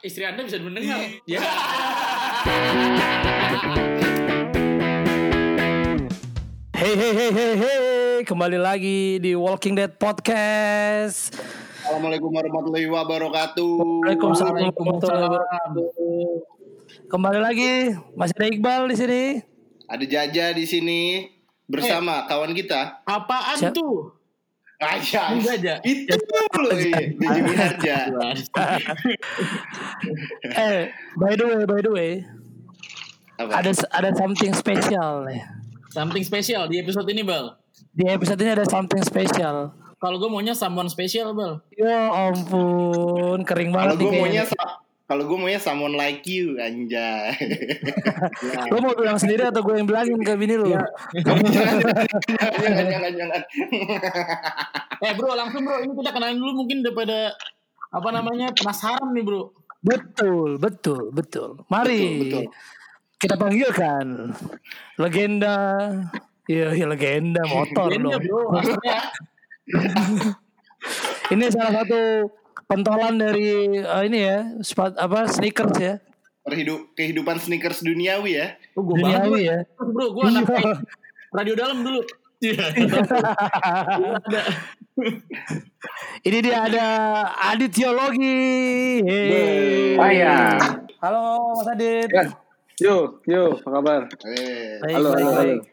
istri Anda bisa mendengar. ya. Hey hey hey hey hey, kembali lagi di Walking Dead Podcast. Assalamualaikum warahmatullahi wabarakatuh. Waalaikumsalam warahmatullahi wabarakatuh. Kembali lagi, masih ada Iqbal di sini. Ada Jaja di sini bersama kawan kita. Apaan Siap. tuh? Aja. Jaja. Itu loh, iya. Jaja Minarja. Eh, by the way, by the way, Apa? ada ada something spesial nih. Something spesial di episode ini, Bal. Di episode ini ada something spesial. Kalau gue maunya someone spesial, Bal. Ya ampun, kering Kalau banget nih gue maunya kalau gue maunya someone like you anjay. Lo mau bilang sendiri atau gue yang bilangin ke bini jangan, jangan, jangan. Eh, Bro, langsung, Bro. Ini kita kenalin dulu mungkin daripada apa namanya? penasaran nih, Bro. Betul, betul, betul. Mari Betul, betul. kita panggilkan legenda. Iya, iya legenda motor Legenda, dong. Bro. Maksudnya Ini salah satu pentolan dari eh, ini ya, sepat, apa sneakers ya. Perhidup, kehidupan sneakers duniawi ya. Oh, banget, Duniawi ya. Terus, Bro. Gue anak Iya. radio dalam dulu. Iya. Ini dia ada Adit Teologi. Hey. Saya. Halo Mas Adit. Ya. Yo, yo, apa kabar? Eh, Baik, Halo, baik, halo, baik. halo.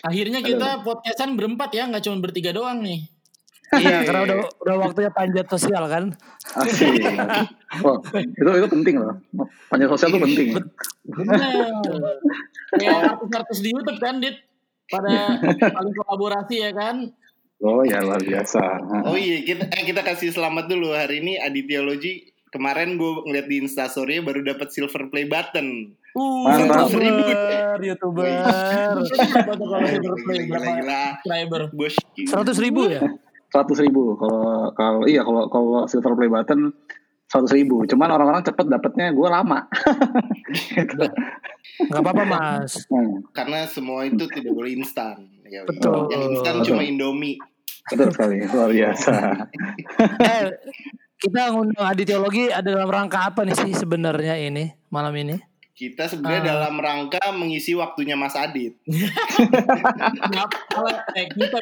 Akhirnya kita podcastan berempat ya, nggak cuma bertiga doang nih. Iya, karena udah udah waktunya panjat sosial kan. Asik. Oh, itu itu penting loh. Panjat sosial itu penting. Bener. Kayak artis-artis di YouTube kan, Dit. Pada paling kolaborasi ya kan. Oh ya luar biasa. Oh iya, kita eh, kita kasih selamat dulu hari ini Aditologi. Kemarin gue ngeliat di Instastory baru dapat silver play button. Uh, Mantap. Youtuber, youtuber. Tuh Gila, gila. Seratus ribu ya? Seratus ribu. Kalau kalau iya kalau kalau silver play button seratus ribu. Cuman orang-orang cepet dapetnya gue lama. Nggak apa-apa mas. Hmm, Karena semua itu tidak boleh instan. Ya, Betul. Yang instan Betul. cuma Indomie. betul sekali. Luar biasa. Eh, kita ngundang Adit Teologi ada dalam rangka apa nih sih sebenarnya ini malam ini? Kita sebenarnya Ah. dalam rangka mengisi waktunya Mas Adit. Eh, kita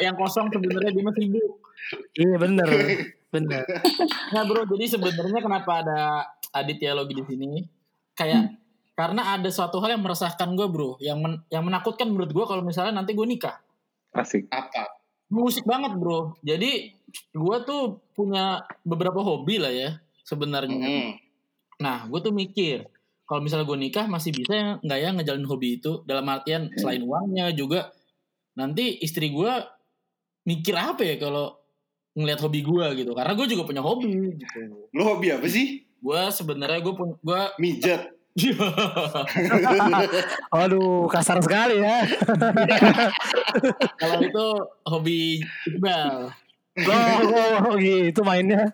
yang kosong sebenarnya dia masih sibuk. Iya bener, bener. Nah bro, jadi sebenarnya kenapa ada Aditya Logi di sini? Kayak karena ada suatu hal yang meresahkan gue bro, yang men- yang menakutkan menurut gue kalau misalnya nanti gue nikah. Asik. Apa? Musik banget bro. Jadi gue tuh punya beberapa hobi lah ya sebenarnya. Mm. Nah, gue tuh mikir kalau misalnya gue nikah masih bisa ya nggak ya ngejalin hobi itu dalam artian selain uangnya juga nanti istri gue mikir apa ya kalau ngelihat hobi gue gitu karena gue juga punya hobi gitu Lu hobi apa sih? gue sebenarnya gue pun gue Mijet. Aduh, kasar sekali ya. kalau itu hobi Iqbal Oh, oh, oh, gitu mainnya.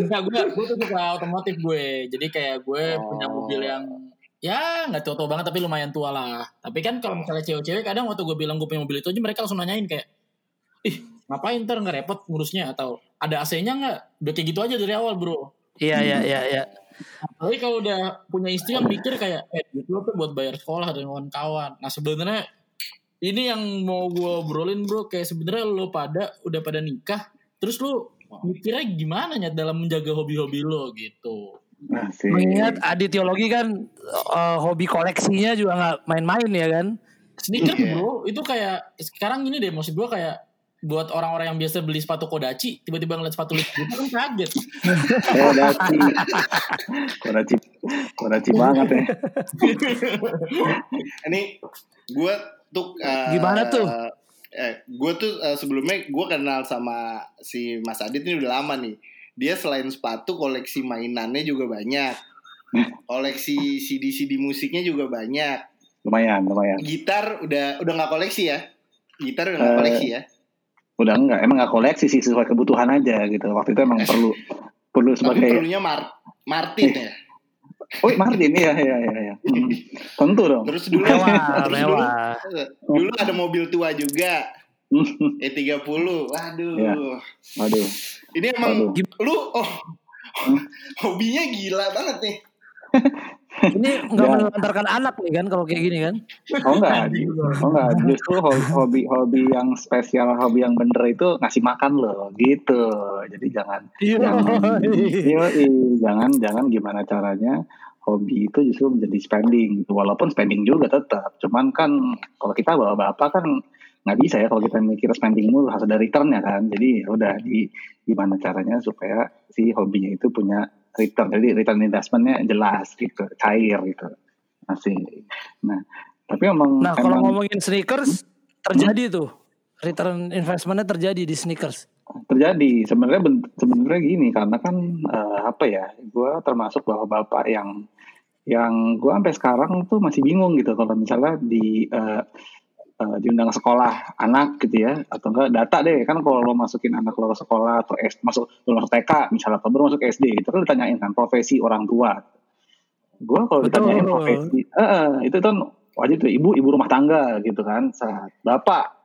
Enggak, gue gue tuh suka otomotif gue. Jadi kayak gue Oh. punya mobil yang ya nggak tua-tua banget tapi lumayan tua lah. Tapi kan kalau misalnya cewek-cewek kadang waktu gue bilang gue punya mobil itu aja mereka langsung nanyain kayak, ih ngapain ntar nggak repot ngurusnya atau ada AC-nya nggak? Udah kayak gitu aja dari awal bro. Iya, iya, iya, iya. Tapi kalau udah punya istri yang mikir kayak, eh duit lo tuh buat bayar sekolah dan kawan-kawan. Nah sebenarnya ini yang mau gue obrolin bro, kayak sebenarnya lo pada udah pada nikah, terus lo mikirnya gimana ya dalam menjaga hobi-hobi lo gitu. Asik. Mengingat Adit Teologi kan eh, hobi koleksinya juga nggak main-main ya kan? Sneaker Iya. bro, itu kayak sekarang gini deh, maksud gue kayak buat orang-orang yang biasa beli sepatu Kodachi, tiba-tiba ngeliat sepatu Louis Vuitton kan kaget. Kodachi. Kodachi. Kodachi banget ya. Ini gue tuh eh, Gimana tuh? Eh, gue tuh eh, sebelumnya gue kenal sama si Mas Adit ini udah lama nih. Dia selain sepatu koleksi mainannya juga banyak. Koleksi CD-CD musiknya juga banyak. Lumayan, lumayan. Gitar udah udah nggak koleksi ya? Gitar udah nggak Eh, koleksi ya? Udah enggak, emang enggak koleksi sih sesuai kebutuhan aja gitu. Waktu itu emang perlu perlu Tapi sebagai perlunya Mar Martin ya. Oh Martin iya iya iya. iya. Hmm. Tentu dong. Terus dulu Mewah, terus mewah. dulu dulu ada mobil tua juga. E30. Waduh. Iya. Waduh. Ini emang Waduh. lu oh Hobinya gila banget nih. Ini nggak Ya. menelantarkan anak nih kan kalau kayak gini kan? Oh enggak, oh enggak. Justru ho- hobi hobi yang spesial, hobi yang bener itu ngasih makan loh, gitu. Jadi jangan Iya. jangan, yoi, jangan jangan gimana caranya hobi itu justru menjadi spending gitu. Walaupun spending juga tetap. Cuman kan kalau kita bawa bapak kan nggak bisa ya kalau kita mikir spending mulu harus ada returnnya kan. Jadi ya udah di gimana caranya supaya si hobinya itu punya return. Jadi return investmentnya jelas gitu, cair gitu. Masih. Nah, tapi emang Nah kalau emang ngomongin sneakers terjadi tuh return investmentnya terjadi di sneakers. terjadi sebenarnya ben- sebenarnya gini karena kan eh, apa ya gue termasuk bahwa bapak yang yang gue sampai sekarang tuh masih bingung gitu kalau misalnya di eh, eh, diundang sekolah anak gitu ya atau enggak data deh kan kalau lo masukin anak lo ke sekolah atau S, masuk lo masuk TK misalnya atau baru masuk SD itu kan ditanyain kan profesi orang tua gue kalau Betul. ditanyain profesi eh, eh, itu kan wajib tuh ibu ibu rumah tangga gitu kan saat bapak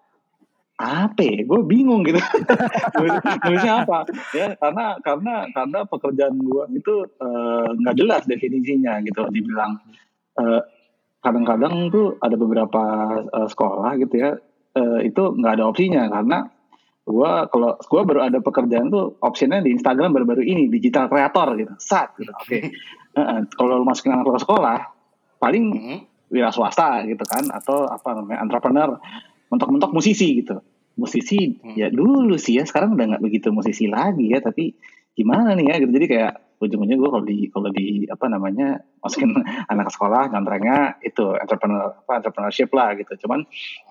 apa ya? gue bingung gitu nulisnya apa ya karena karena karena pekerjaan gue itu eh, nggak jelas definisinya gitu dibilang eh, kadang-kadang tuh ada beberapa eh, sekolah gitu ya eh, itu nggak ada opsinya karena gue kalau gue baru ada pekerjaan tuh opsinya di Instagram baru-baru ini digital kreator gitu sat gitu oke Heeh, kalau lu masukin anak lu ke sekolah paling Hmm. wira swasta gitu kan atau apa namanya entrepreneur mentok-mentok musisi gitu musisi Hmm. ya dulu sih ya sekarang udah nggak begitu musisi lagi ya tapi gimana nih ya gitu jadi kayak ujung-ujungnya gue kalau di kalau di apa namanya masukin anak sekolah ngantrengnya itu entrepreneur apa entrepreneurship lah gitu. Cuman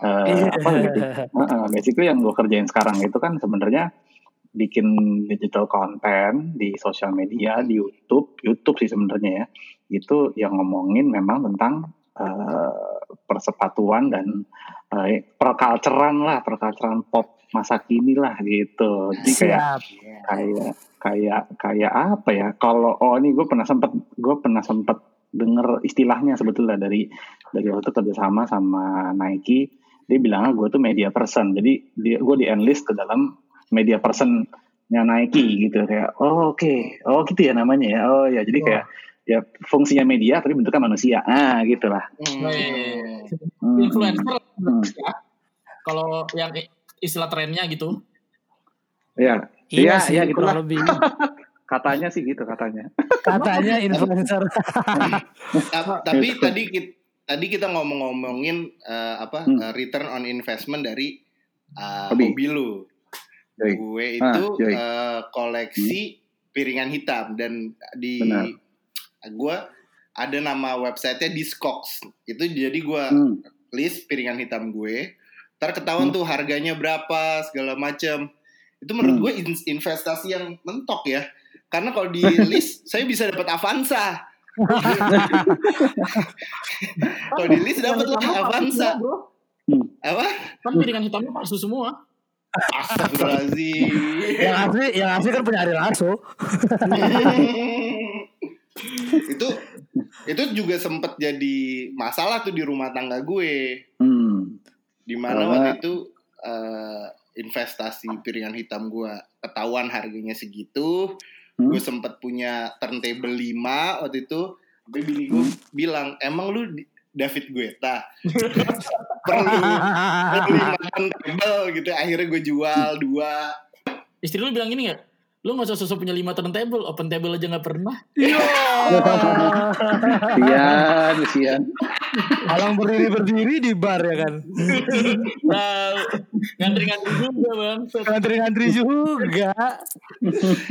eh, apa gitu Heeh, basically yang gue kerjain sekarang itu kan sebenarnya bikin digital content di sosial media di YouTube YouTube sih sebenarnya ya. Itu yang ngomongin memang tentang eh, persepatuan dan eh, perculturean lah perculturean pop masa kini lah gitu. Jadi kayak Siap. kayak kayak kayak apa ya? Kalau oh ini gue pernah sempet gue pernah sempet denger istilahnya sebetulnya dari dari waktu kerjasama sama Nike. Dia bilangnya gue tuh media person. Jadi dia gue di enlist ke dalam media personnya Nike gitu. Kayak oh oke. Oh gitu ya namanya ya? Oh ya. Jadi kayak ya fungsinya media tapi bentuknya manusia. Ah gitulah Hmm. Hmm. Influencer Hmm. ya. Kalau yang istilah trennya gitu. ya Iya Iya, sih iya, gitulah. kurang lebih. katanya sih gitu katanya Katanya influencer. Ta- tapi tadi kita tadi kita ngomong-ngomongin eh, apa Hmm. eh, return on investment dari eh, Hobi. hobi lu. Yoi. Gue Ah, itu yoi. eh, koleksi piringan hitam dan di Benar. gue ada nama websitenya Discogs. Itu jadi gue Hmm. List piringan hitam gue. Ntar ketahuan Hmm. tuh harganya berapa segala macam. Itu menurut Hmm. gue in- investasi yang mentok ya. Karena kalau di list saya bisa dapat Avanza. Kalau di list dapat lah Avanza. bro. Apa? Kan piringan hitamnya palsu semua. Astagfirullahaladzim. yang asli, yang asli kan punya Ari Lasso. itu itu juga sempet jadi masalah tuh di rumah tangga gue. Hmm. Di mana Karena- waktu itu eh, investasi piringan hitam gue ketahuan harganya segitu. Hmm. Gue sempet punya turntable 5 waktu itu. Tapi bini gue Hmm. bilang, emang lu David Guetta perlu perlu lima turntable gitu. Akhirnya gue jual dua. Istri lu bilang gini gak? Lu gak usah sosok punya lima turntable, open table aja gak pernah. Sian, sian. Alang berdiri berdiri di bar ya kan. Nah, ngantri-ngantri juga bang. Ngantri-ngantri juga.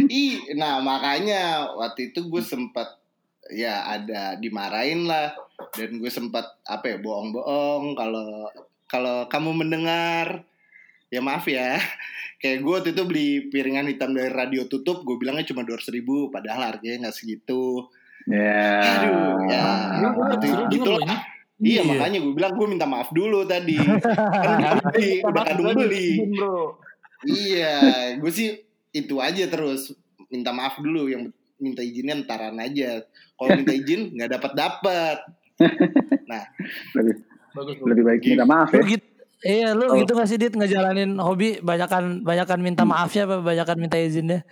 Ih, nah makanya waktu itu gue sempat ya ada dimarahin lah dan gue sempat apa ya bohong-bohong kalau kalau kamu mendengar ya maaf ya kayak gue waktu itu beli piringan hitam dari radio tutup gue bilangnya cuma dua ribu padahal harganya nggak segitu Ya. Aduh, ya. Bener, Gitu- loh lah. ini. iya makanya gue bilang gue minta maaf dulu tadi kan udah beli udah kadung beli. Iya, gue sih itu aja terus minta maaf dulu yang minta izinnya ntaran aja. Kalau minta izin nggak dapat dapat. Lebih, Bagus lebih baik minta maaf ya. gitu, iya lu Oh. gitu gak sih Dit ngejalanin hobi banyakan banyakan minta maafnya apa banyakan minta izinnya?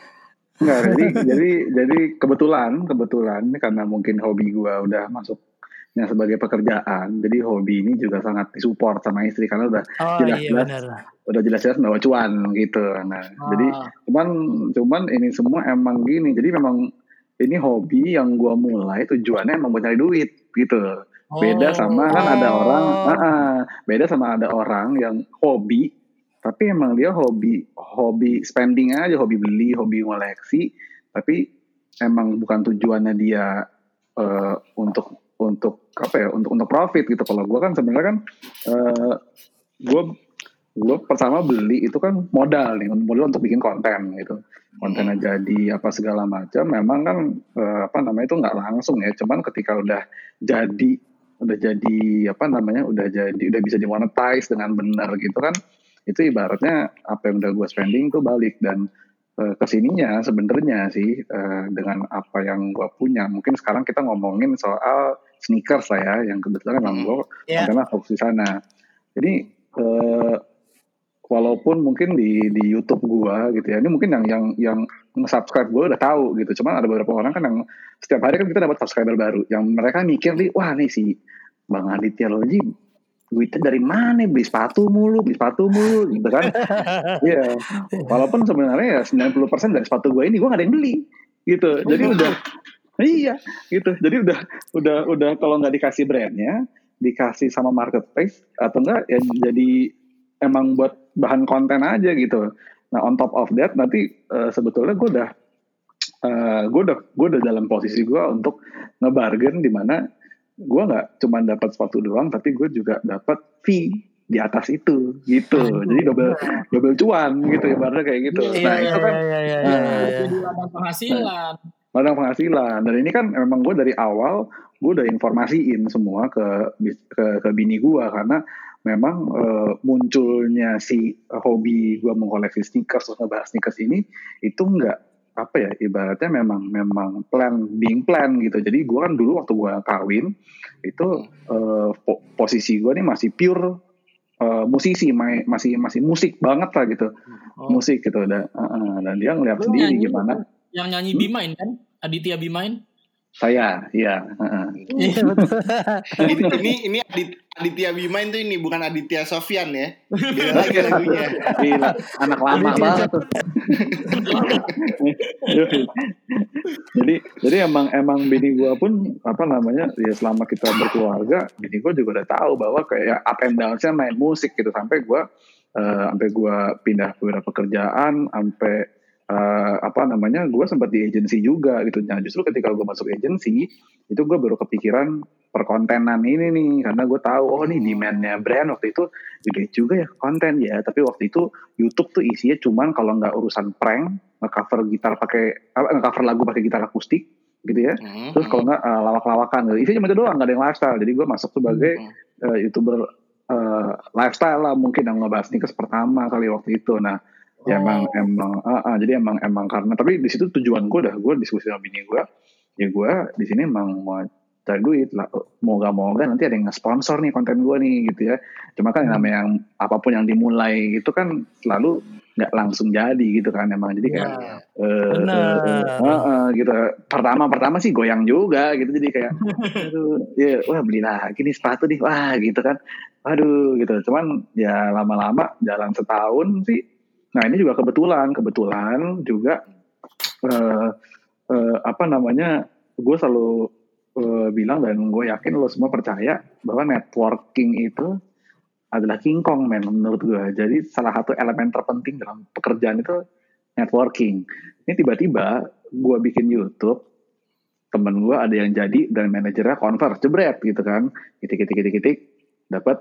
Enggak, jadi jadi jadi kebetulan kebetulan karena mungkin hobi gua udah masuknya sebagai pekerjaan, jadi hobi ini juga sangat disupport sama istri karena udah Oh iya jelas-jelas udah jelas-jelas bawa cuan gitu. Nah, jadi Ah. cuman cuman ini semua emang gini, jadi memang ini hobi yang gua mulai tujuannya emang buat cari duit gitu. Beda sama kan ada Oh. orang, ah, ah. beda sama ada orang yang hobi tapi emang dia hobi hobi spending aja, hobi beli, hobi koleksi, tapi emang bukan tujuannya dia eh, untuk untuk apa ya untuk untuk profit gitu. Kalau gue kan sebenarnya kan eh, gue gue pertama beli itu kan modal nih, modal untuk bikin konten gitu. Kontennya jadi apa segala macam. Memang kan eh, apa namanya itu nggak langsung ya, cuman ketika udah jadi udah jadi apa namanya udah jadi udah bisa dimonetize dengan benar gitu kan. Itu ibaratnya apa yang udah gue spending tuh balik dan eh, ke sininya sebenarnya sih eh, dengan apa yang gue punya. Mungkin sekarang kita ngomongin soal sneakers lah ya yang kebetulan emang gue Ya. karena fokus di sana. Jadi eh, walaupun mungkin di di YouTube gua gitu ya. Ini mungkin yang yang yang nge-subscribe gue udah tahu gitu. Cuman ada beberapa orang kan yang setiap hari kan kita dapat subscriber baru. Yang mereka mikir nih wah nih si Bang Aditya Loji duitnya dari mana? Beli sepatu mulu beli sepatu mulu gitu kan. Iya. Walaupun sebenarnya ya 90% dari sepatu gue ini gue gak ada yang beli gitu. Jadi udah iya gitu. Jadi udah udah udah kalau nggak dikasih brandnya dikasih sama marketplace atau enggak ya jadi emang buat bahan konten aja gitu. Nah on top of that nanti eh, sebetulnya gue udah eh, gue udah gue udah dalam posisi gue untuk ngebargain di mana gue nggak cuma dapat sepatu doang tapi gue juga dapat fee di atas itu gitu. Jadi double double cuan gitu ibaratnya kayak gitu. Iya nah itu kan iya iya Nah, iya, iya. Jadi ladang penghasilan. ladang penghasilan. Dan ini kan memang gue dari awal gue udah informasiin semua ke ke, ke bini gue karena memang eh, munculnya si hobi gue mengkoleksi sneakers terus ngebahas sneakers ini itu enggak apa ya ibaratnya memang memang plan being plan gitu jadi gue kan dulu waktu gue kawin itu eh, po- posisi gue nih masih pure eh, musisi main- masih masih musik banget lah gitu Oh. musik gitu dan, eh, dan dia ngeliat Lu sendiri nyanyi gimana Yang nyanyi Bimain kan? Aditya Bimain. Saya iya heeh. Iya betul. ini ini ini Adit- Aditya Bimain tuh ini bukan Aditya Sofyan ya. Beda lagi lagunya. Gila, anak lama banget tuh. jadi jadi emang emang bini gua pun apa namanya ya selama kita berkeluarga bini gua juga udah tahu bahwa kayak up and down-nya main musik gitu sampai gua eh, sampai gua pindah beberapa pekerjaan sampai eh, apa namanya gua sempat di agensi juga gitu. Nah justru ketika gua masuk agensi itu gua baru kepikiran perkontenan ini nih. Karena gue tahu oh nih demandnya brand waktu itu gede juga ya konten ya. Tapi waktu itu YouTube tuh isinya cuman kalau nggak urusan prank ngecover gitar pakai apa ngecover lagu pakai gitar akustik gitu ya. Hmm, terus kalau nggak eh, lawak-lawakan gitu. Isinya cuma itu doang nggak ada yang lifestyle. Jadi gue masuk sebagai hmm. eh, youtuber eh, lifestyle lah mungkin yang ngebahas sneakers pertama kali waktu itu. Nah ya emang emang ah, ah, jadi emang emang karena tapi di situ tujuan gue dah gue diskusi sama bini gue ya gue di sini emang mau cari duit lah moga-moga nanti ada yang nge-sponsor nih konten gue nih gitu ya. Cuma kan yang namanya yang apa pun yang dimulai itu kan selalu nggak langsung jadi gitu kan emang. Jadi kayak eh, Bener. eh, eh, eh, gitu. Pertama pertama sih goyang juga gitu. Jadi kayak aduh ya wah beli lagi nih sepatu nih. Wah gitu kan. Aduh gitu. Cuman ya lama-lama jalan setahun sih nah ini juga kebetulan kebetulan juga eh, eh, apa namanya gue selalu eh, bilang dan gue yakin lo semua percaya bahwa networking itu adalah king kong men menurut gue jadi salah satu elemen terpenting dalam pekerjaan itu networking. Ini tiba-tiba gue bikin YouTube temen gue ada yang jadi dan manajernya convert jebret gitu kan. Kitik dapat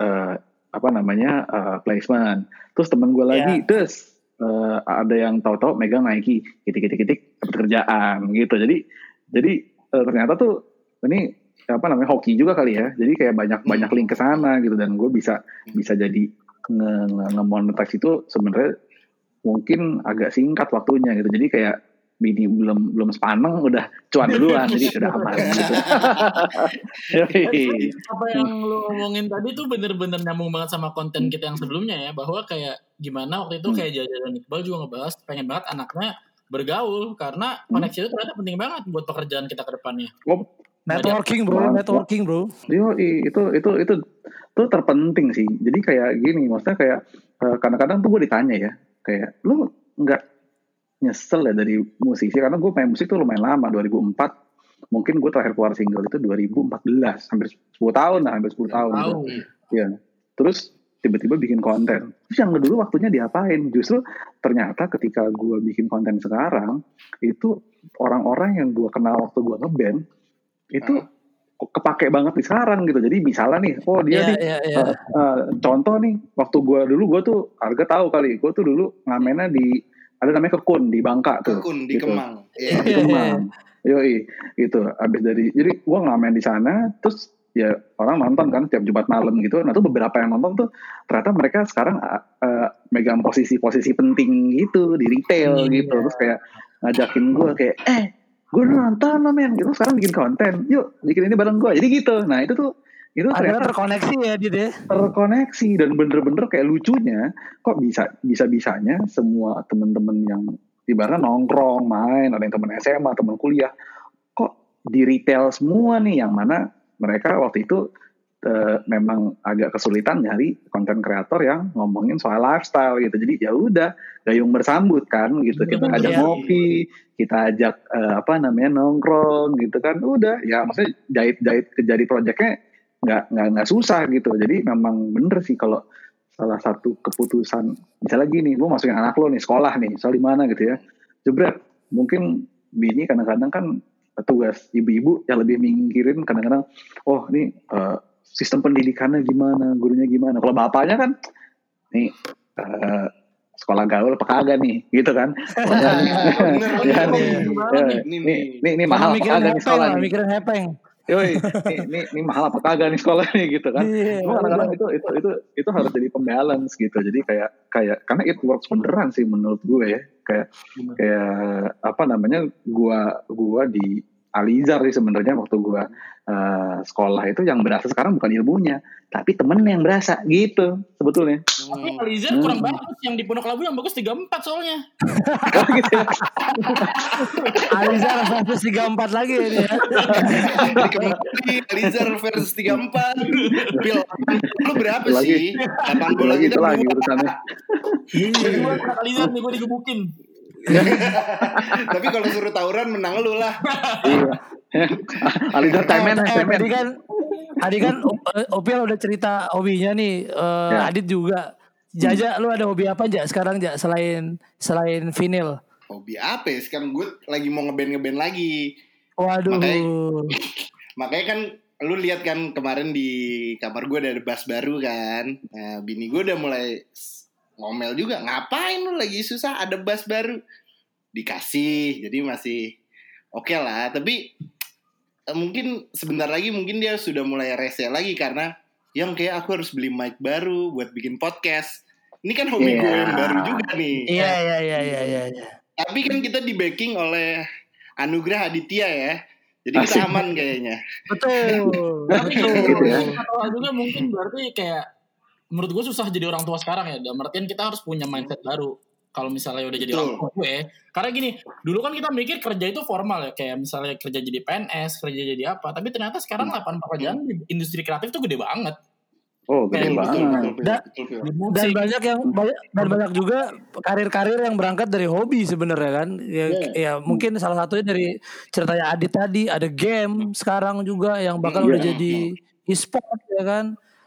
eh, apa namanya eh, placement. Terus temen gue lagi terus eh, ada yang tahu-tahu megang Nike kitik kitik kitik dapat kerjaan gitu. Jadi jadi eh, ternyata tuh ini apa namanya hoki juga kali ya. Jadi kayak banyak banyak link ke sana gitu. Dan gue bisa bisa jadi nge, nge, nge-monetize itu sebenarnya mungkin agak singkat waktunya gitu. Jadi kayak bini belum belum sepaneng udah cuan duluan jadi udah aman gitu apa yang lu omongin tadi tuh bener-bener nyambung banget sama konten kita yang sebelumnya ya bahwa kayak gimana waktu itu Hmm. kayak jajaran Iqbal juga ngebahas pengen banget anaknya bergaul karena Hmm. koneksi itu ternyata penting banget buat pekerjaan kita ke depannya. Oh, Networking bro, networking bro. Yo, itu itu itu itu terpenting sih. Jadi kayak gini, maksudnya kayak eh, kadang-kadang tuh gue ditanya ya, kayak lu nggak nyesel ya dari musisi karena gue main musik tuh lumayan lama 2004 mungkin gue terakhir keluar single itu 2014 hampir 10 tahun lah hampir 10 tahun Tahu. Iya. Terus tiba-tiba bikin konten. Terus yang dulu waktunya diapain? Justru ternyata ketika gue bikin konten sekarang itu orang-orang yang gue kenal waktu gue ngeband itu kok kepake banget di sekarang gitu. Jadi misalnya nih, oh dia Iya nih iya iya. eh, eh, contoh nih waktu gue dulu gue tuh harga tahu kali gue tuh dulu ngamennya di ada namanya kekun di Bangka tuh Kekun di gitu. Kemang. di Iya. Iya, Kemang. Yoi, gitu. Abis dari, jadi gue ngamen di sana, terus ya orang nonton kan setiap Jumat malam gitu. Nah tuh beberapa yang nonton tuh ternyata mereka sekarang uh, uh, megang posisi-posisi penting gitu di retail Iya. gitu. Terus kayak ngajakin gue kayak, eh gue nonton lo men, gitu sekarang bikin konten, yuk bikin ini bareng gue. Jadi gitu. Nah itu tuh itu Akhirnya ternyata terkoneksi ya dia deh. terkoneksi dan bener-bener kayak lucunya kok bisa bisa bisanya semua temen-temen yang ibaratnya nongkrong main ada yang temen SMA temen kuliah kok di retail semua nih yang mana mereka waktu itu eh, memang agak kesulitan nyari konten kreator yang ngomongin soal lifestyle gitu jadi ya udah gayung bersambut kan gitu kita ajak iya. ngopi kita ajak eh, apa namanya nongkrong gitu kan udah ya maksudnya jahit jahit jadi proyeknya nggak nggak nggak susah gitu jadi memang bener sih kalau salah satu keputusan misalnya gini gue masukin anak lo nih sekolah nih soal di mana gitu ya jebret mungkin bini kadang-kadang kan tugas ibu-ibu yang lebih mikirin kadang-kadang oh ini eh, sistem pendidikannya gimana gurunya gimana kalau bapaknya kan nih eh, sekolah gaul apa kagak nih gitu kan nih, Bener, ya bener. nih, ya, nih? Ini nih, nih. nih, nih mahal apa kagak nih sekolah lah, nih mikirin hepeng. Yoi, ini, ini, ini mahal apa kagak nih sekolah nih gitu kan. Iya, Cuma kadang-kadang itu itu itu itu harus jadi pembalance gitu. Jadi kayak kayak karena it works beneran sih menurut gue ya. Kayak kayak apa namanya gua gua di Alizar sih sebenarnya waktu gua eh, sekolah itu yang berasa sekarang bukan ilmunya, tapi temen yang berasa gitu sebetulnya. Tapi Alizar kurang bagus yang di Pondok Labu yang bagus 34 soalnya. Oh, gitu ya. Alizar versus 34 lagi ini ya. Kembali Alizar versus 34 Pil Lu berapa Lagi. sih? 80 lagi kita itu lagi urusannya. Gue Alizar nih gue digebukin. Tapi kalau suruh tawuran menang lu lah Iya. Alizar cemen, Eh, cemen. tadi kan tadi kan eh, Opil udah cerita hobinya nih eh, Ya. Adit juga. Jaja lu ada hobi apa aja sekarang ja selain selain vinil? Hobi apa ya? Sekarang gue lagi mau ngeband-ngeband lagi Waduh. Makanya- Makanya kan lu lihat kan kemarin di kamar gue ada bass baru kan nah, Bini gue udah mulai ngomel juga Ngapain lu lagi susah ada bass baru Dikasih Jadi masih oke lah Tapi eh, mungkin sebentar lagi mungkin dia sudah mulai rese lagi karena yang kayak aku harus beli mic baru buat bikin podcast. Ini kan hobi gue Iya. yang baru juga nih. Iya iya iya iya iya. iya. Tapi kan kita di backing oleh Anugerah Aditya ya. Jadi kita Asik. aman kayaknya. Betul. Tapi Betul. Gitu ya. kalau juga mungkin berarti kayak menurut gue susah jadi orang tua sekarang ya. Dalam artian kita harus punya mindset baru. Kalau misalnya udah jadi Betul. orang tua gue, karena gini, dulu kan kita mikir kerja itu formal ya, kayak misalnya kerja jadi PNS, kerja jadi apa. Tapi ternyata sekarang lapangan pekerjaan di industri kreatif tuh gede banget. Oh, gede Betul, Betul, banget. betul, betul, Dan musik, banyak yang banyak, dan banyak juga karir-karir yang berangkat dari hobi sebenarnya kan. Ya, Iya. ya mungkin salah satunya dari ceritanya Adit tadi ada game sekarang juga yang bahkan Iya. udah jadi e-sport ya kan.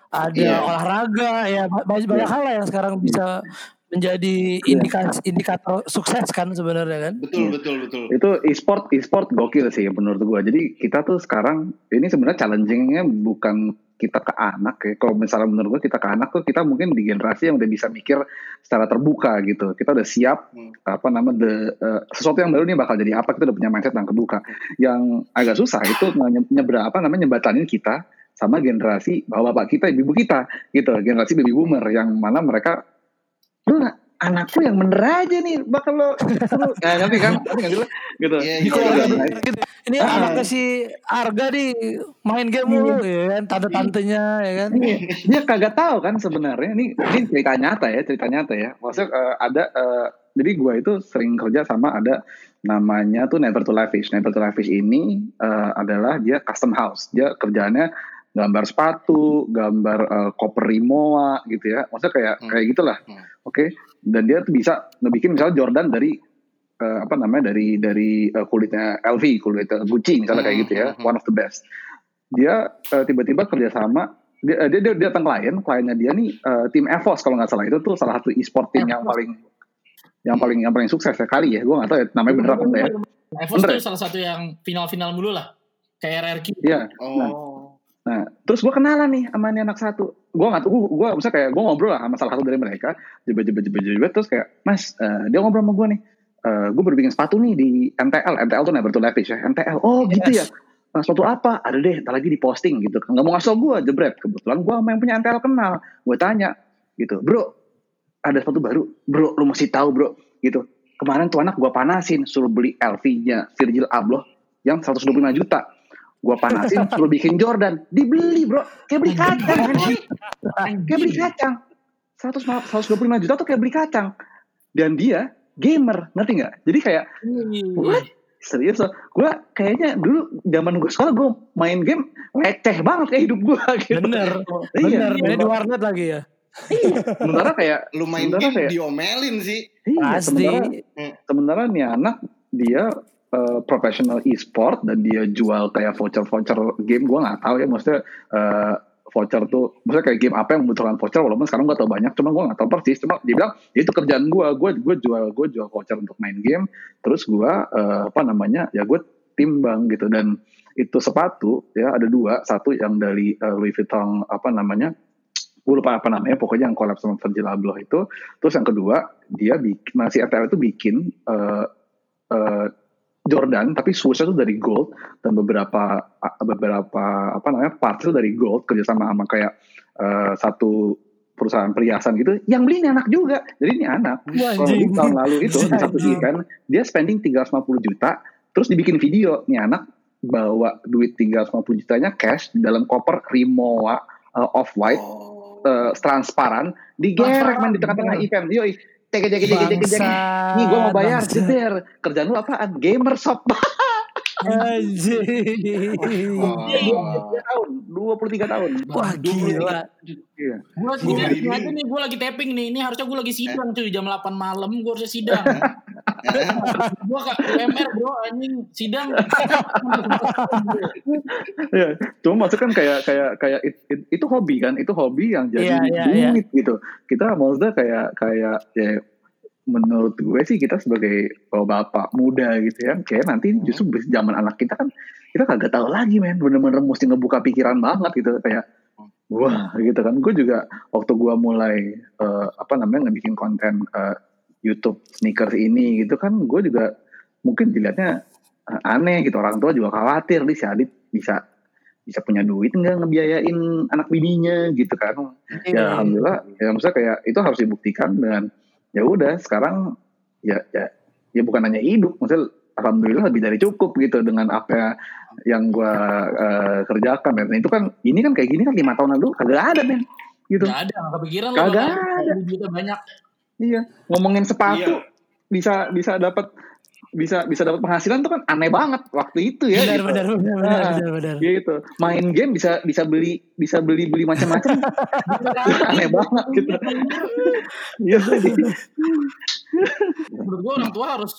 Ada Iya. olahraga ya ba- banyak, banyak hal lah yang sekarang bisa menjadi indikasi indikator sukses kan sebenarnya kan. Betul, Iya. betul, betul. itu e-sport e-sport gokil sih menurut gua jadi kita tuh sekarang ini sebenarnya challengingnya bukan kita ke anak ya kalau misalnya menurut gua kita ke anak tuh kita mungkin di generasi yang udah bisa mikir secara terbuka gitu kita udah siap Hmm. apa nama the eh, sesuatu yang baru nih bakal jadi apa kita udah punya mindset yang kebuka yang agak susah itu nge- nyebra apa namanya nyebatanin kita sama generasi bapak-bapak kita ibu kita gitu. Generasi baby boomer yang mana mereka lu anakku yang bener aja nih bakal lo nah, ngerti kan ngerti lo? gitu. Iya, iya, iya. besar gitu. Ini Ini anaknya si Arga di main game mulu ya kan, tante-tantenya ya kan. Iya, dia kagak tahu kan sebenarnya. Ini ini cerita nyata ya cerita nyata ya. Maksudnya eh, ada eh, jadi gua itu sering kerja sama ada namanya tuh Never to Lavish. Never to Lavish ini eh, adalah dia custom house. Dia kerjaannya gambar sepatu gambar eh, koper Rimowa gitu ya. Maksudnya kayak Hmm. kayak gitulah. Hmm. oke? Dan dia tuh bisa ngebikin misalnya Jordan dari eh, apa namanya dari dari eh, kulitnya LV kulitnya Gucci misalnya kayak gitu ya. Hmm, hmm, one of the best. Dia eh, tiba-tiba kerjasama dia, dia, dia, dia datang klien kliennya dia nih eh, tim Evos kalau nggak salah. Itu tuh salah satu e-sport team yang paling yang paling yang paling sukses sekali ya. Gue nggak tahu ya namanya bener apa enggak ya. Evos Bener tuh salah satu yang final-final mulu lah. Kayak RRQ. Iya. Oh. Nah, terus gue kenalan nih sama ini anak satu. Gue nggak tahu, gue misalnya kayak gue ngobrol lah sama salah satu dari mereka, jebet jebet jebet jebet terus kayak, Mas, eh, dia ngobrol sama gue nih, eh gue baru bikin sepatu nih di MTL, MTL tuh never to lavish ya, MTL. Oh gitu ya. Nah, sepatu apa? Ada deh, ntar lagi di posting gitu. Nggak mau ngasih gue, jebret. Kebetulan gue sama yang punya MTL kenal. Gue tanya, gitu, bro, ada sepatu baru, bro, lu mesti tahu bro, gitu. Kemarin tuh anak gue panasin, suruh beli LV-nya Virgil Abloh yang 125 juta. Gue panasin, suruh bikin Jordan, dibeli bro, kayak beli kacang, anjing. kayak beli kacang. 100, 125 juta tuh kayak beli kacang. Dan dia gamer, ngerti nggak? Jadi kayak, what? Serius loh, gue kayaknya dulu zaman gue sekolah gue main game leceh banget kayak hidup gue gitu. Bener, Iya, bener. Ini di warnet lagi ya. sementara kayak Lu main game kayak diomelin sih. iya, Pasti. sementara sementara nih anak dia eh, profesional e-sport dan dia jual kayak voucher-voucher game gue nggak tahu ya maksudnya eh, voucher tuh maksudnya kayak game apa yang membutuhkan voucher walaupun sekarang gue tau banyak cuma gue nggak tahu persis cuma dia bilang "Ya itu kerjaan gue gue gue jual gue jual voucher untuk main game terus gue eh, apa namanya ya gue timbang gitu. Dan itu sepatu ya ada dua satu yang dari eh, Louis Vuitton apa namanya gue lupa apa namanya pokoknya yang collab sama Virgil Abloh itu. Terus yang kedua dia masih RTL itu bikin eh, eh, Jordan tapi source-nya tuh dari gold dan beberapa beberapa apa namanya parts itu dari gold kerjasama sama kayak eh, satu perusahaan perhiasan gitu yang beli ini anak juga. Jadi ini anak. Wah, kalau tahun lalu itu di satu event dia spending 350 juta terus dibikin video nih anak bawa duit 350 jutanya cash di dalam koper Rimowa uh, off white Oh. uh, transparan digerek man di tengah-tengah event. Yoi cek cek cek cek cek nih gue mau bayar jeder kerjaan lu apaan gamer shop. Oh. 23 tahun 23 tahun Wah gila. iya Gue sih nih gue lagi tapping nih. Ini harusnya gue lagi sidang cuy jam 8 malam gue harusnya sidang. Gue ke UMR bro anjing sidang. Iya, cuma maksudnya kan kayak kayak kayak it- it- itu hobi kan, itu hobi yang jadi Iya, iya, duit gitu. Kita maksudnya kayak kayak ya menurut gue sih kita sebagai oh, bapak muda gitu ya, kayak nanti justru di zaman anak kita kan kita kagak tahu lagi men, bener-bener mesti ngebuka pikiran banget gitu kayak wah gitu kan. Gue juga waktu gue mulai eh, apa namanya ngebikin konten eh, YouTube sneakers ini gitu kan, gue juga mungkin dilihatnya eh, aneh gitu orang tua juga khawatir nih si Adit bisa bisa punya duit nggak ngebiayain anak bininya gitu kan Iya. ya alhamdulillah ya maksudnya kayak itu harus dibuktikan dengan ya udah sekarang ya ya ya bukan hanya hidup maksudnya alhamdulillah lebih dari cukup gitu dengan apa yang gua eh, kerjakan dan itu kan ini kan kayak gini kan lima tahun lalu kagak ada men gitu Gak ada gak kepikiran. Kagak bakal ada. duitnya banyak. Iya ngomongin sepatu Iya. bisa bisa dapat bisa bisa dapat penghasilan tuh kan aneh banget waktu itu ya Benar, gitu. benar, benar, benar, Ah. benar, benar. gitu main game bisa bisa beli bisa beli beli macam-macam aneh banget gitu iya Menurut gue orang tua harus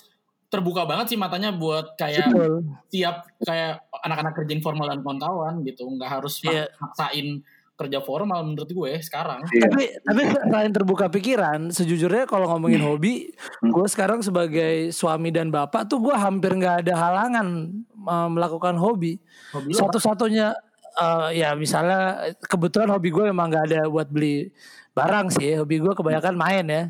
terbuka banget sih matanya buat kayak Betul. tiap kayak anak-anak kerja informal dan kawan-kawan gitu nggak harus Iya. maksain kerja formal menurut gue sekarang Iya. Tapi tapi selain terbuka pikiran, sejujurnya kalau ngomongin hobi, Hmm. gue sekarang sebagai suami dan bapak tuh gue hampir nggak ada halangan uh, melakukan hobi. Hobi Satu-satunya uh, ya misalnya kebetulan hobi gue memang nggak ada buat beli barang sih. Hobi gue kebanyakan main ya.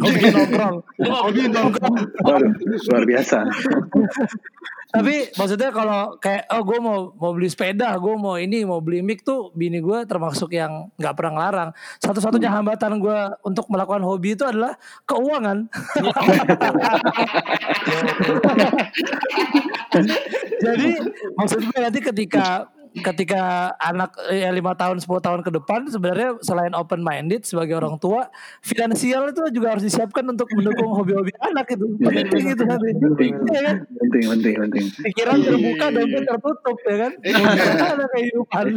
hobi nongkrong. Hobi nongkrong. Waduh, luar biasa Tapi maksudnya kalau kayak oh gue mau mau beli sepeda, gue mau ini mau beli mic tuh bini gue termasuk yang nggak pernah ngelarang. Satu-satunya hambatan gue untuk melakukan hobi itu adalah keuangan. Jadi maksud gue nanti ketika ketika anak ya lima tahun 10 tahun ke depan sebenarnya selain open minded sebagai orang tua finansial itu juga harus disiapkan untuk mendukung hobi-hobi anak itu. Penting itu nanti. Penting Iya kan? penting penting penting. Pikiran terbuka dompet tertutup ya kan? Ada kehidupan.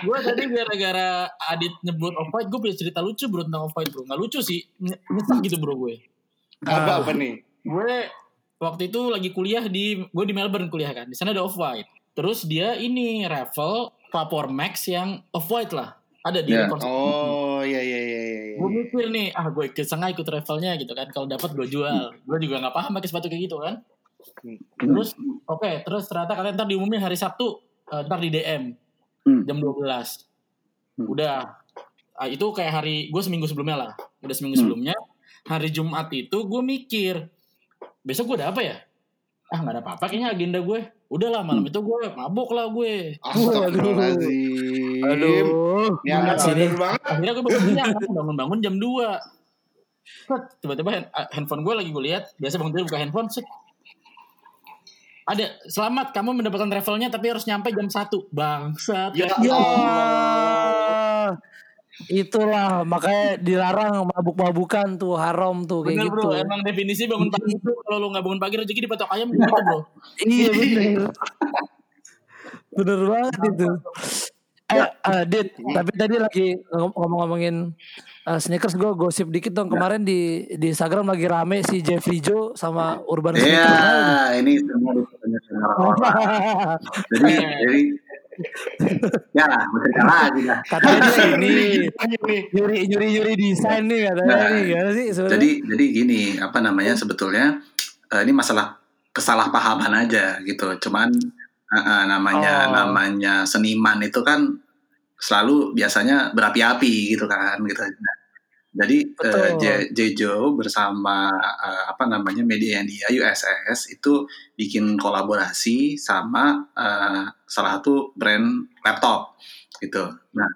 Gue tadi gara-gara Adit nyebut off white, gue punya cerita lucu bro tentang off white bro. Nggak lucu sih, Ny- nyesek gitu bro gue. Apa apa nih? Gue waktu itu lagi kuliah di, gue di Melbourne kuliah kan. Di sana ada off white. Terus dia ini raffle Vapor Max yang off white lah. Ada di Ya. record. Oh iya iya iya iya. Gue mikir nih, ah gue ikut sengaja ikut raffle-nya gitu kan. Kalau dapat gue jual. Gue juga nggak paham pakai sepatu kayak gitu kan. Terus oke, terus ternyata kalian ntar diumumin hari Sabtu, eh, ntar di DM Hmm. jam 12. Hmm. Udah. Ah, itu kayak hari gue seminggu sebelumnya lah. Udah seminggu Hmm. sebelumnya. Hari Jumat itu gue mikir, besok gue ada apa ya? Ah nggak ada apa-apa kayaknya agenda gue. Udahlah malam itu gue mabuk lah gue. Astagfirullahaladzim. aduh Ya nggak sini. sadar banget. Akhirnya gue kan, bangun-bangun jam 2. Set, tiba-tiba ah, handphone gue lagi gue lihat, biasa bangun tidur buka handphone, set. Ada, selamat kamu mendapatkan travelnya tapi harus nyampe jam 1. Bangsat. Ya ya Allah. Itulah makanya dilarang mabuk-mabukan tuh haram tuh kayak Bener gitu. bro, emang definisi bangun pagi itu kalau lu gak bangun pagi rezeki dipatok ayam gitu bro. iya bener. Bener banget itu. eh eh, Dit tapi tadi lagi ngom- ngomong-ngomongin eh, sneakers gue gosip dikit dong. Kemarin di di Instagram lagi rame si Jeffrey Joe sama Urban Iya, ini semua orang. Jadi, jadi, ya bercerita lagi lah. katanya dia ini Ini nyuri nyuri nyuri desain nih katanya Nah, nih gimana sih sebenarnya Jadi, jadi gini, apa namanya sebetulnya eh, ini masalah kesalahpahaman aja gitu. Cuman eh, eh, namanya Oh. namanya seniman itu kan selalu biasanya berapi-api gitu kan gitu. Nah, jadi eh, Betul. J- Jejo bersama eh, apa namanya media dia USS itu bikin kolaborasi sama eh, salah satu brand laptop gitu. Nah,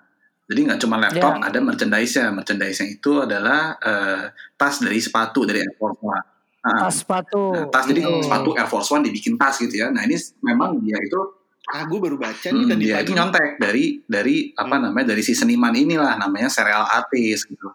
jadi nggak cuma laptop, Ya. ada merchandise-nya. Merchandise-nya itu adalah eh, tas dari sepatu dari Air Force One. Nah, tas sepatu nah, tas jadi Oh. sepatu Air Force One dibikin tas gitu ya. Nah ini memang dia itu ah gue baru baca nih Hmm, tadi dia pagi. itu nyontek dari dari apa Hmm. namanya dari si seniman inilah namanya serial artist gitu.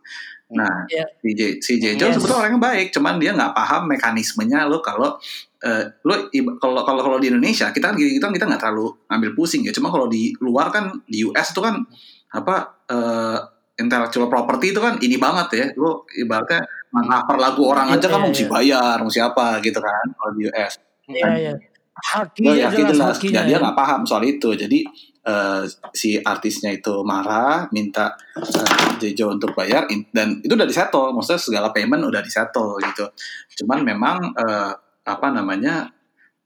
Nah Iya. si J, si Jejo Yes. sebetulnya orangnya baik, cuman dia nggak paham mekanismenya lo kalau eh, lo kalau kalau kalau di Indonesia kita kan gitu kita kita nggak terlalu ngambil pusing ya. Cuma kalau di luar kan di US itu kan apa eh, intellectual property itu kan ini banget ya. Lo ibaratnya cover lagu orang aja kan Iya, mesti iya. bayar, mesti apa gitu kan kalau di US. iya iya hakinya ya, jelas, jelas. hakinya Nah, dia ya. nggak paham soal itu. Jadi eh, si artisnya itu marah, minta eh, Jejo untuk bayar, dan itu udah disettle. Maksudnya segala payment udah disettle gitu. Cuman memang eh, apa namanya?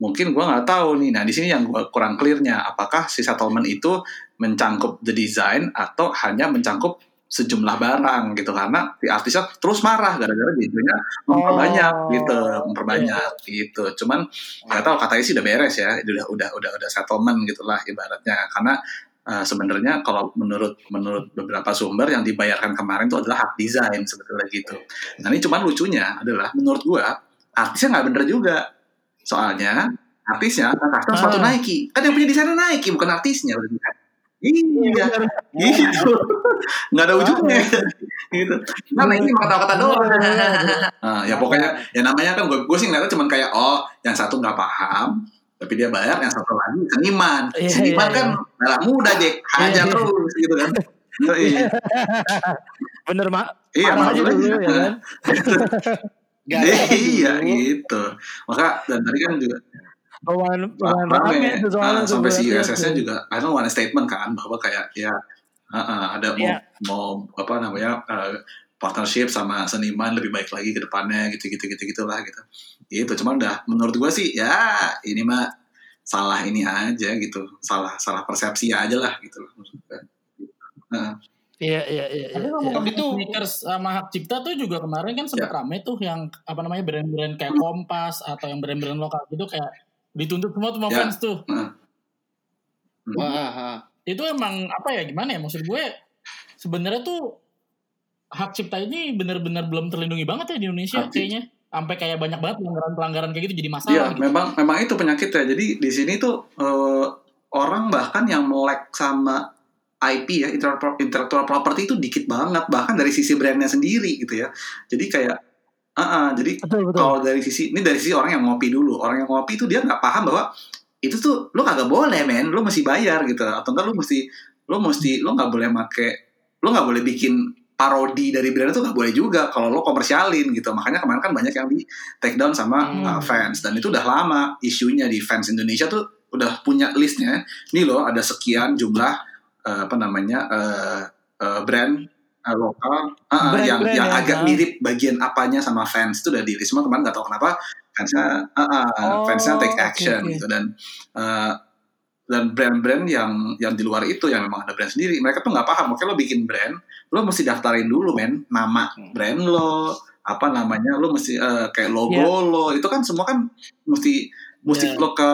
Mungkin gua nggak tahu nih. Nah di sini yang gua kurang clearnya, apakah si settlement itu mencangkup the design atau hanya mencangkup sejumlah barang gitu karena si artisnya terus marah gara-gara Jejonya memperbanyak Oh. gitu memperbanyak gitu. Cuman nggak tahu katanya sih udah beres ya udah udah udah udah settlement gitulah ibaratnya. Karena uh, sebenarnya kalau menurut menurut beberapa sumber yang dibayarkan kemarin itu adalah hak desain sebetulnya gitu. Nah ini cuman lucunya adalah menurut gua artisnya nggak bener juga. Soalnya artisnya custom sepatu Ah. Nike. Kan yang punya desainnya Nike bukan artisnya iya. Gitu. Nggak ada ujungnya. Gitu. Nah ini kata-kata doang. Nah, ya pokoknya ya namanya kan gue gue sih ngeliatnya cuman kayak oh yang satu nggak paham tapi dia bayar yang satu lagi seniman. Iya, seniman iya, kan darah muda Jack. Hajar Iya. terus gitu kan. Oh, iya. Bener mak. Iya Marah aja dulu ya kan? Gak iya gitu. Maka dan tadi kan juga Omongan omongan rame rame itu soalnya Ah, sampai si. USS-nya juga ada one statement kan bahwa kayak ya ah, ah, ada mau Iya. mau apa namanya eh, partnership sama seniman lebih baik lagi ke depannya gitu gitu gitu gitulah gitu itu cuman udah menurut gua sih ya ini mah salah ini aja gitu salah salah persepsi aja lah gitu gua. Nah, Iya iya iya. Tapi iya, ngomong iya. Tuh- sneakers sama hak cipta tuh juga kemarin kan sempat Ya. rame tuh yang apa namanya brand-brand kayak Kompas atau yang brand-brand lokal gitu kayak dituntut semua tuh sama Ya. fans tuh. Heeh. Ah, ah, ah. Itu emang apa ya gimana ya maksud gue sebenarnya tuh hak cipta ini benar-benar belum terlindungi banget ya di Indonesia cipta. kayaknya. Sampai kayak banyak banget pelanggaran-pelanggaran kayak gitu jadi Iya, masalah gitu. memang memang itu penyakitnya. Jadi di sini tuh eh, orang bahkan yang melek sama IP ya intellectual property itu dikit banget bahkan dari sisi brandnya sendiri gitu ya. Jadi kayak ah ah, jadi Betul betul. kalau dari sisi ini dari sisi orang yang ngopi dulu. Orang yang ngopi itu dia nggak paham bahwa itu tuh lo kagak boleh men. Lo mesti bayar gitu. Atau entar lo mesti lo mesti lo nggak boleh make lo nggak boleh bikin parodi dari brand itu nggak boleh juga kalau lo komersialin gitu. Makanya kemarin kan banyak yang di take down sama Hmm. uh, fans. Dan itu udah lama isunya di fans Indonesia tuh udah punya listnya. Nih lo ada sekian jumlah uh, apa namanya uh, uh, brand uh, lokal uh, uh, yang Brand-brand yang ya, agak ah. mirip bagian apanya sama fans itu udah di list semua kemarin nggak tahu kenapa fansnya uh, uh, Oh, fansnya take action oke. gitu dan uh, dan brand-brand yang yang di luar itu yang memang ada brand sendiri mereka tuh nggak paham oke lo bikin brand lo mesti daftarin dulu men nama Hmm. brand lo apa namanya lo mesti eh, kayak logo Iya. lo itu kan semua kan mesti mesti Iya. lo ke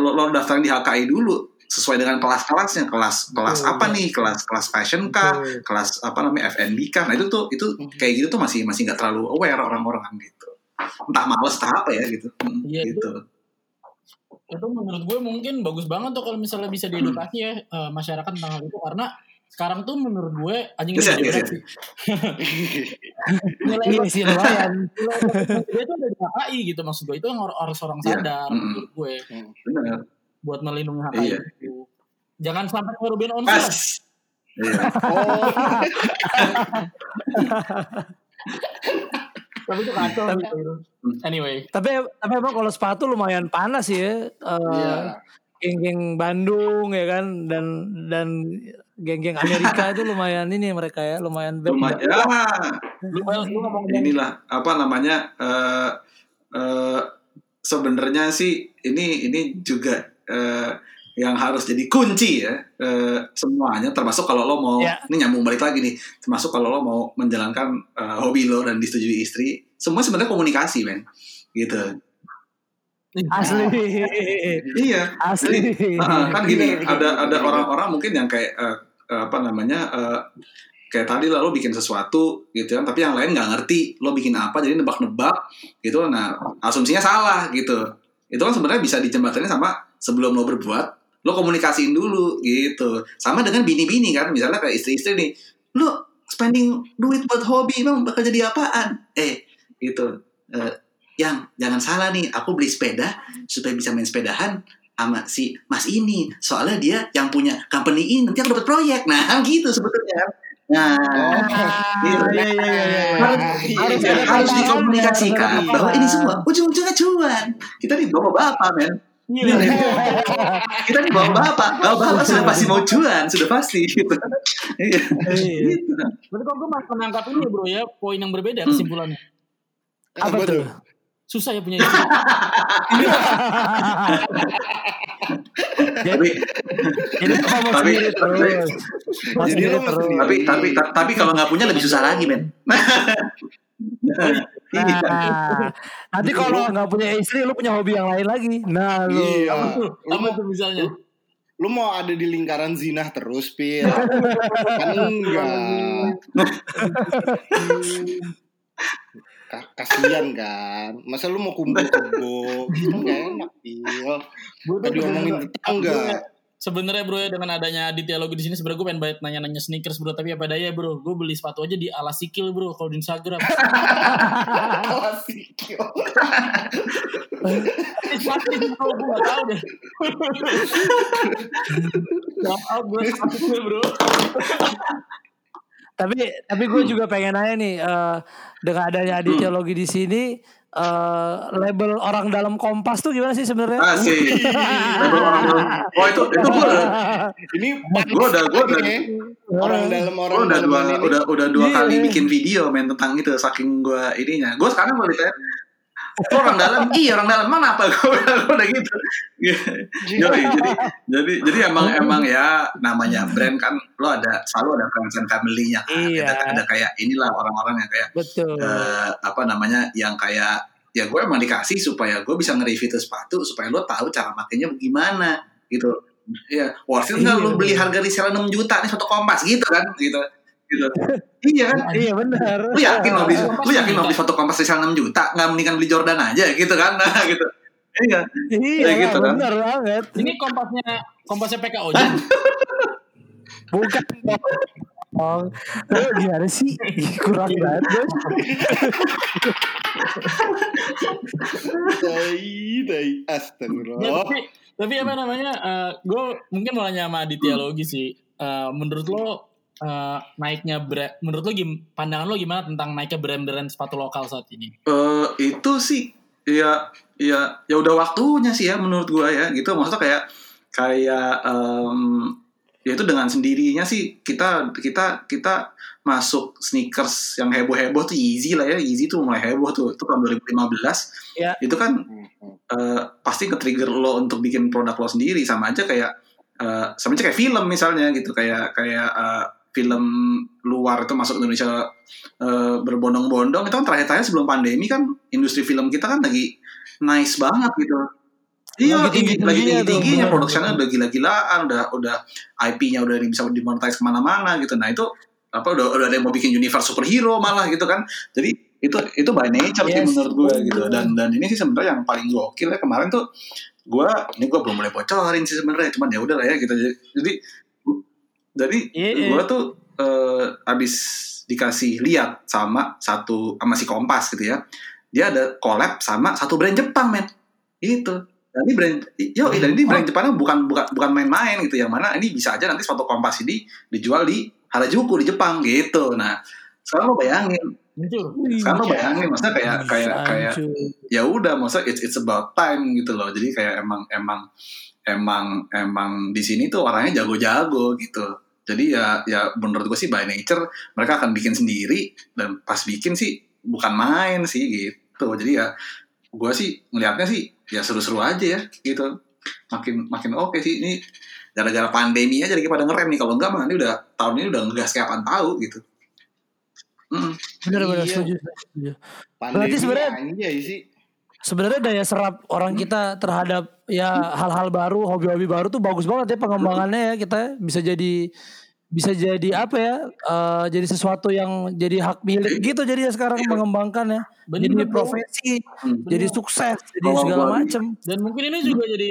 lo, lo daftarin di HKI dulu sesuai dengan kelas-kelasnya kelas kelas Betul. apa nih kelas kelas fashion kah Betul. kelas apa namanya FNB kah nah itu tuh itu kayak gitu tuh masih masih nggak terlalu aware orang-orang kan gitu entah males entah apa ya gitu Hmm, Iya, gitu itu menurut gue mungkin bagus banget tuh kalau misalnya bisa diedukasi ya eh, masyarakat tentang hal itu karena sekarang tuh menurut gue anjing Yes, ini yes. sih. Nilai Iya sih lumayan. nilai itu ada di gitu maksud gue itu yang har- harus orang Iya. sadar Mm-mm. menurut gue benar buat melindungi HKI Iya. itu. Jangan sampai ngerubin on pas iya Oh, Tapi itu kacau Tapi- gitu. Anyway, tapi tapi emang kalau sepatu lumayan panas sih ya. Eh, iya. Geng-geng Bandung ya kan dan dan geng-geng Amerika itu lumayan ini mereka ya lumayan lumayan ya lu, ngomong inilah apa namanya eh eh, sebenarnya sih ini ini juga eh, yang harus jadi kunci ya eh, semuanya termasuk kalau lo mau Ya. ini nyambung balik lagi nih termasuk kalau lo mau menjalankan eh, hobi lo dan disetujui istri semua sebenarnya komunikasi men gitu asli iya asli. Jadi, uh, kan gini, bener, ada bener, ada orang-orang mungkin yang kayak uh, uh, apa namanya uh, kayak tadi lah lo bikin sesuatu gitu kan, tapi yang lain nggak ngerti lo bikin apa, jadi nebak-nebak gitu. Nah, asumsinya salah gitu. Itu kan sebenarnya bisa dijembatanin sama sebelum lo berbuat, lo komunikasiin dulu gitu. Sama dengan bini-bini kan, misalnya kayak istri-istri nih, lo spending duit buat hobi emang bakal jadi apaan? Eh, gitu. Eh, yang jangan salah nih, aku beli sepeda supaya bisa main sepedahan sama si Mas ini. Soalnya dia yang punya company ini nanti aku dapat proyek. Nah, gitu sebetulnya. Nah. Harus, dikomunikasikan bahwa ini semua ujung-ujungnya cuan. Kita nih bawa bapak, men. Iya. Kita nih bawa bapak. Bawa bapak sudah pasti mau cuan, sudah pasti. Gitu. Iya. Iya. Gitu. Berarti kalau gue masih menangkap ini bro ya poin yang berbeda Hmm. kesimpulannya. Apa tuh? Susah ya punya istri. jadi Tapi jadi Tapi- sendiri terus. Jadi terus. tapi tapi ta- tapi kalau nggak punya lebih susah lagi, men. Iya. Nah, nanti kalau nggak punya istri, lu punya hobi yang lain lagi. Nah, lu. Iya. Lu mau, tuh misalnya? lu mau ada di lingkaran zina terus, Pil. kan enggak. Ka- Kasian kan. Masa lu mau kumpul kebo? Kan enggak enak, Pil. Tadi ngomongin tetangga. Sebenarnya bro ya dengan adanya Aditya Logi di sini sebenarnya gue pengen banget nanya-nanya sneakers bro. Tapi apa daya bro. Gue beli sepatu aja di ala sikil bro kalau di Instagram. Pasti bro gue gak tau deh. Buat sepatu bro. Tapi tapi gue juga pengen nanya nih eh, dengan adanya Aditya Logi di sini eh, label orang dalam Kompas tuh gimana sih sebenarnya? Asik. Label orang dalam. Oh itu itu gue udah Ini gue udah gue udah nih. Orang dalam gue orang udah dalam dua ini. udah udah dua Iya. kali bikin video main tentang itu saking gue ininya. Gue sekarang mau ditanya Lu orang dalam, iya orang dalam mana apa gue udah, gitu. Yoi, jadi jadi jadi emang emang ya namanya brand kan lo ada selalu ada friends and family-nya kan. Iya. Ada, ada kayak inilah orang-orang yang kayak Betul. eh, apa namanya yang kayak ya gue emang dikasih supaya gue bisa nge-review tuh sepatu supaya lo tahu cara makainya gimana gitu ya worth it nggak Iya, lo beli harga resell 6 juta nih satu kompas gitu kan gitu gitu iya kan Iya benar. lu yakin lo beli lu yakin lo beli foto kompas resell 6 juta nggak mendingan beli Jordan aja gitu kan nah, gitu iya Iya, Ya gitu kan. benar banget. Ini kompasnya kompasnya PKO aja. Bukan. Oh, lu gimana sih? Kurang banget, Bos. Tai, tai. Ya, Astagfirullah. tapi tapi apa namanya? gue mungkin mau nanya sama Aditya Logi sih. Eh, menurut lo eh, naiknya brand, menurut lo gim, pandangan lo gimana tentang naiknya brand-brand sepatu lokal saat ini? Eh, itu sih ya ya ya udah waktunya sih ya menurut gua ya gitu. Maksudnya kayak kayak em, ya itu dengan sendirinya sih kita kita kita masuk sneakers yang heboh heboh tuh Yeezy lah ya. Yeezy tuh mulai heboh tuh itu tahun 2015 Ya. itu kan eh, pasti ke-trigger lo untuk bikin produk lo sendiri. Sama aja kayak eh, sama aja kayak film misalnya gitu. Kayak kayak eh, film luar itu masuk Indonesia eh, berbondong-bondong itu kan terakhir-terakhir sebelum pandemi kan industri film kita kan lagi nice banget gitu. Iya, Lagi tinggi, lagi tinggi-tingginya, bener. produksinya udah gila-gilaan, udah udah IP-nya udah bisa dimonetize ke mana-mana gitu. Nah itu apa udah udah ada yang mau bikin universe superhero malah gitu kan. Jadi itu itu by nature sih Yes. menurut gue gitu. Dan dan ini sih sebenarnya yang paling gokil ya kemarin tuh gue ini gue belum mulai bocorin sih sebenarnya cuman ya udah lah ya gitu jadi jadi Iya, iya. gue tuh eh, abis dikasih lihat sama satu sama si Kompas gitu ya dia ada collab sama satu brand Jepang men. Itu dan ini brand yo dan ini brand Jepangnya bukan bukan bukan main-main gitu yang mana ini bisa aja nanti sepatu Kompas ini dijual di Harajuku di Jepang gitu. Nah sekarang lo bayangin. Sekarang lo bayangin maksudnya kayak kayak kayak ya udah maksudnya it's it's about time gitu loh. Jadi kayak emang emang emang emang di sini tuh orangnya jago-jago gitu jadi ya ya menurut gue sih by nature mereka akan bikin sendiri dan pas bikin sih bukan main sih gitu jadi ya gue sih ngelihatnya sih ya seru-seru aja ya gitu makin makin oke sih ini gara-gara pandemi aja lagi pada ngerem nih kalau enggak mah ini udah tahun ini udah ngegas kayak apaan tahu gitu Mm. Benar-benar Iya. setuju. setuju. Pandemi Berarti sebenarnya- anjay sih. Sebenarnya daya serap orang kita terhadap ya hal-hal baru, hobi-hobi baru tuh bagus banget ya pengembangannya ya kita bisa jadi bisa jadi apa ya? eh, jadi sesuatu yang jadi hak milik gitu jadi ya sekarang mengembangkan ya. Bener, jadi profesi, Hmm. jadi sukses, jadi Kalau segala macam. Dan mungkin ini juga jadi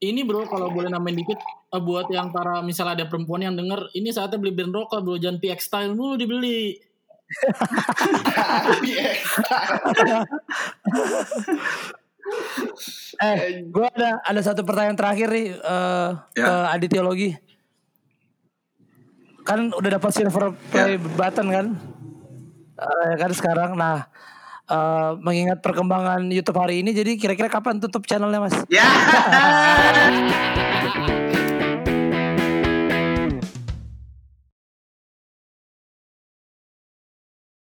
ini bro kalau boleh nambahin dikit eh, buat yang para misalnya ada perempuan yang denger ini saatnya beli brand lokal bro jangan PX style dulu dibeli. Eh, gue ada ada satu pertanyaan terakhir nih eh, Ya. ke Aditya Logi. Kan udah dapat silver play button kan? Eh, kan sekarang. Nah, eh, mengingat perkembangan YouTube hari ini, jadi kira-kira kapan tutup channelnya mas? ya